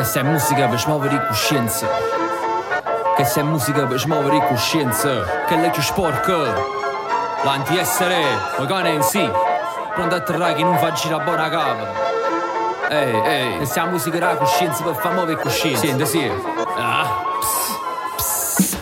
Questa è musica per smuovere coscienza. Questa è musica per smuovere coscienza. Che è più sporca. L'anti-essere, magari in sì. Pronto a terrare che non fa girare buona capa. Ehi, ehi, questa è musica della coscienza per far muovere coscienza. Senti, sì. Ah.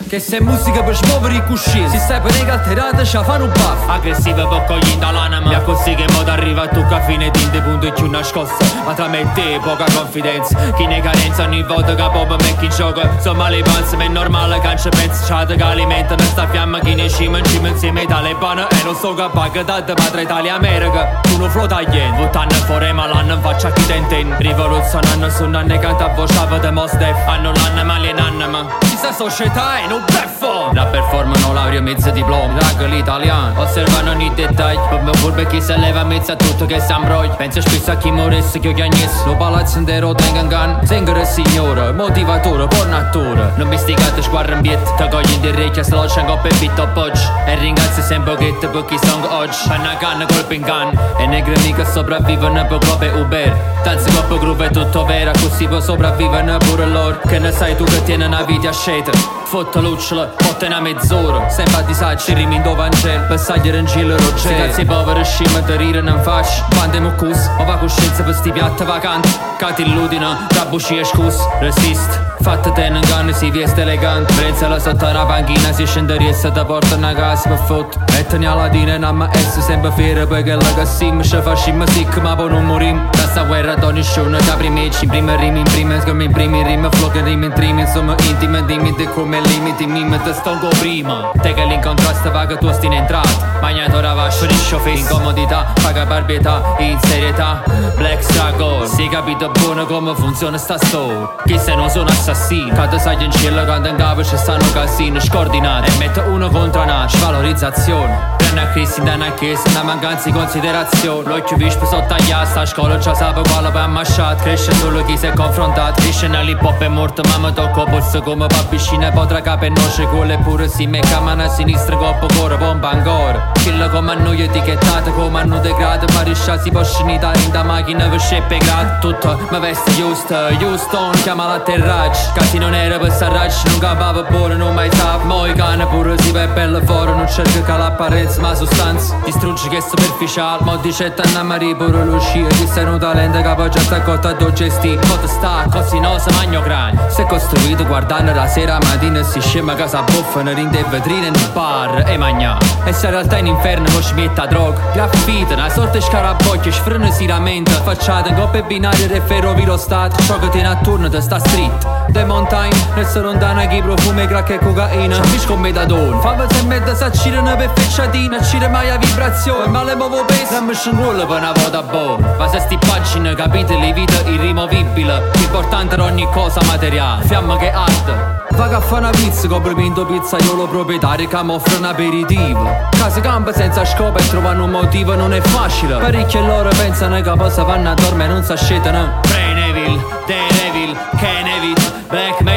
Che se musica per smuovere i cuscini Si stai per alterata ci fanno un buff Aggressiva per cogliendo l'anima. Mi così che modo arriva a tocca fine tinte punto e più nascosta Ma tra me e te poca confidenza. Chi ne carenza ogni volta che pop metti in gioco. Insomma le panze ma è normale che ci pensi C'ha che alimentano. Sta fiamma Chi ne scima in cima insieme ai talebani. E non so che paga da madre Italia America Tu non flotta yen Votano fuori ma l'anno faccia chi tenten. Rivoluzionando su nanne canta voce de mos def. Hanno l'anno ma Questa società è non perform La performano laurea mezzo diploma Drag l'italiano Osservano ogni dettaglio Come furbe chi se leva mezzo a tutto che s'ambroglia Pensa spesso a chi morisse che ho chiagnessi Lo palazzo intero tengo in can Singer signore Motivatore, buon attore. Non mi stigate squadra in biet. Te cogli in diretta Se lo c'è un pepito appoggi E ringrazio sempre che te per chi song oggi Panna canna colpo in can. E negre mica sopravvivono per globe Uber. Tanzi coppo groove è tutto vero Così può sopravvivere pure loro. Che ne sai tu che tiene una vita a scegliere Fotta lucciole, fotta una mezz'ora. Sempre a disagio, rimi in Vangelo Per sagliere in giro roggero Si cazzi poveri scima te rire non faccio. Quando è muccus, ho va coscienza per sti piatti vacanti. Cati illudina, rabusci e scus Resist, fatta te non ganni, si veste elegante. Prensala sotto una panchina, si scende riessa Te porta una casa per foto. E te ne ladina e namma essa sempre fiera Perché la cassim, ci facciamo sic ma poi non morim. Da sta guerra d'ogni show, da primeci In prima rimi, in prima come in primi rimi Flock in rimi in trimi, insomma intime Dimmi di come limiti mi te stolgo prima. Te che l'incontrasto che tu in entrata Magnato ravascio di face Incomodità, paga barbietà, in serietà Black Struggle Si capito buono come funziona sta storia Chi se non sono assassino Cade sai in cielo quando in capo ci stanno casino Scordinati E metto uno contro una Valorizzazione una crisi da una chiesa, una mancanza di considerazione. L'occhio vispo sotto a scuola già sape quale per ammacciato Cresce solo chi si è confrontato, cresce nell'hip hop è morto Ma mi tocco polso come pappicina potrà capo e noce Quelle pure si mecca mano a sinistra, coppo cuore, pompa ancora. Killa come a noi etichettata, come a noi degrado Ma riscia si può scenitare in da macchina per sceppe grad Tutto mi veste giusto, Houston chiama l'atterraggio Casi non era per sarracci, non capava buono, non mai sa. Moi cane pure si va bella fuori, non cerca che l'apparenza ma sostanza. Distruggi che è superficiale Mo dice tanna mari pure l'uscire Chi sei un talento che poi già sta accorta a gesti Cosa sta, così no, se magno cranio Si è costruito guardando la sera mattina E si scema casa buffano rinde e vetrine in un bar E magna. E se in realtà in inferno mo ci metta droga Graffite, una sorta di scarabocchio Sfreno si lamenta. Facciate in coppe binarie e ferrovie stato Ciò che tiene attorno da sta street The mountain Resta lontana chi profumi crack e cocaina. Ci con metadone. Fava se mezza s'accirano per fecciatina non ci mai a vibrazione. Ma le muovo peso Non mi scinguola per una volta buona Ma se sti pagine capitoli vita irrimovibile. L'importante è ogni cosa materiale. Fiamma che arde Va a fare una pizza, complimento pizzaiolo proprietario che mi offre un aperitivo. Case campa senza scopo e trovano un motivo non è facile. Parecchie loro pensano che possa vanno a dormire e non si ascetano. Daredevil, Kenevit Black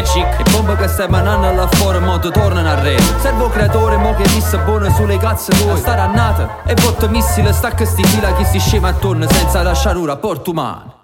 Magic. E bomba che stai manando là fuori modo tornano a re Servo creatore mo che disse buono sulle cazze tue. Sta rannata E botto missile stacca sti fila chi si scema attorno senza lasciare un rapporto umano